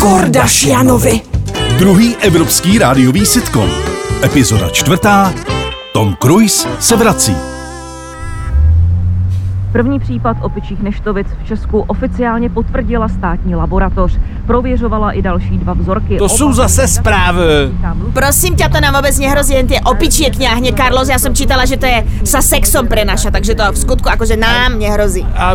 Kordashianovi. Druhý evropský rádiový sitcom. Epizoda čtvrtá. Tom Cruise se vrací. První případ opičích neštovic v Česku oficiálně potvrdila státní laboratoř. Prověřovala i další dva vzorky. To jsou zase zprávy. Prosím ťa, to nám vôbec nehrozí jen tie opičie kňahne, Carlos. Ja som čítala, že to je sa sexom prenaša, takže to v skutku akože nám nehrozí. A,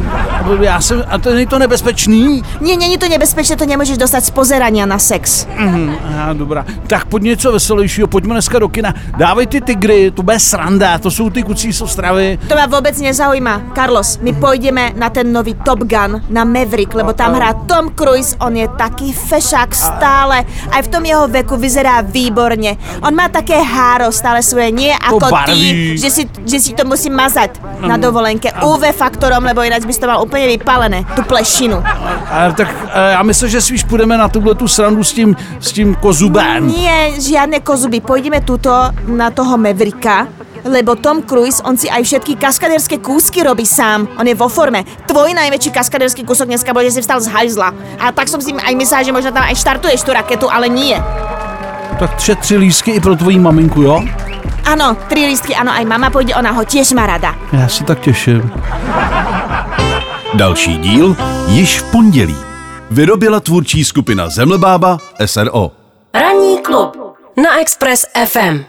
já jsem, a to není to nebezpečný? Nie, není to nebezpečné, to nemôžeš dostať z pozerania na sex. Mhm, aha, dobrá. Tak pojď něco veselějšího, pojďme dneska do kina. Dávej ty tygry, to bude sranda, to jsou ty kucí z Ostravy. To ma vôbec nezaujíma. Carlos, my pôjdeme na ten nový Top Gun, na Maverick, lebo tam hrá Tom Cruise, on je taký fešák stále, aj v tom jeho veku vyzerá výborne. On má také háro stále svoje, nie ako barví. ty, že si, že si to musí mazať na dovolenke UV faktorom, lebo ináč by si to mal úplne vypalené, tú plešinu. A, tak a já myslím, že spíš půjdeme na tuhle tu srandu s tím, s tím kozubem. Nie, žiadne kozuby. Pôjdeme tuto na toho Mavericka, lebo Tom Cruise, on si aj všetky kaskaderské kúsky robí sám. On je vo forme. Tvoj najväčší kaskaderský kúsok dneska bol, že si vstal z hajzla. A tak som si aj myslela, že možno tam aj štartuješ tú raketu, ale nie. Tak tři, tři lísky i pro tvoji maminku, jo? Áno, tri lístky, áno, aj mama pôjde, ona ho tiež má rada. Já se tak těším. Další díl již v pondělí. Vyrobila tvůrčí skupina Zemlebába SRO. Ranní klub na Express FM.